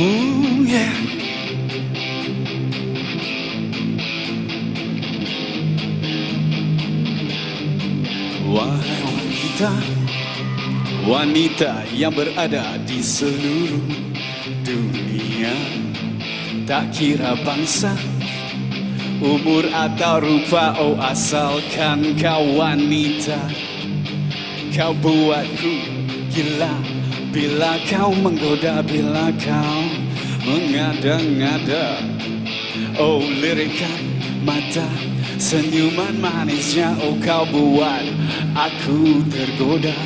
Oh, Wahai wanita, wanita yang berada di seluruh dunia, tak kira bangsa, umur atau rupa, oh asalkan kau wanita, kau buatku gila bila kau menggoda, bila kau mengada-ngada. Oh lirikan mata Senyuman manisnya. Oh kau buat aku tergoda.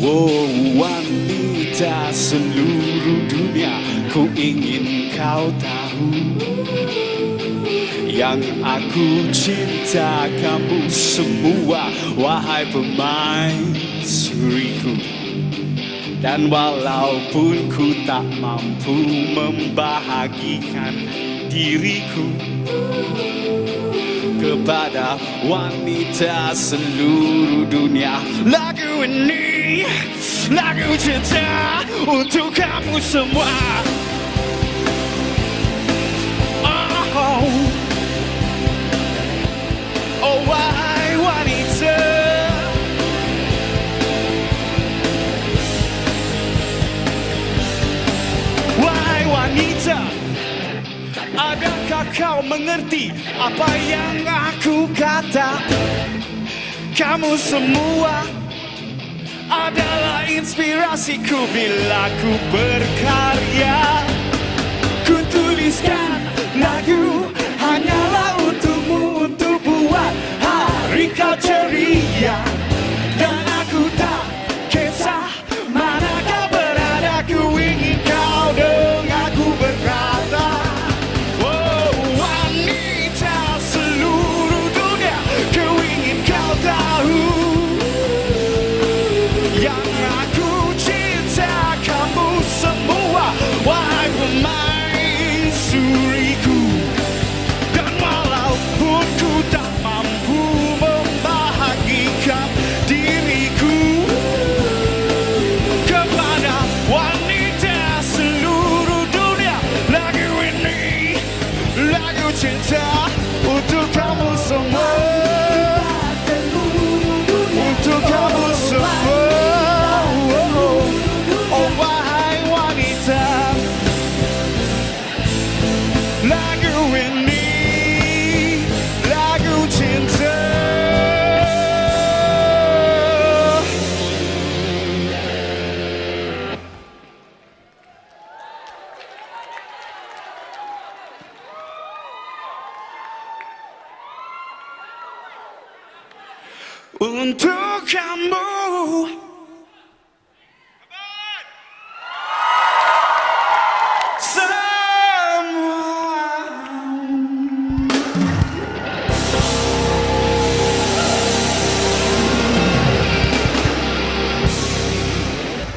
Oh wanita seluruh dunia Ku ingin kau tahu. Yang aku cinta kamu semua Wahai pemain suriku Dan walaupun ku tak mampu membahagikan diriku Kepada wanita seluruh dunia Lagu ini, lagu cinta untuk kamu semua wanita Adakah kau mengerti apa yang aku kata? Kamu semua adalah inspirasiku bila ku berkarya. Ku tuliskan Untuk kamu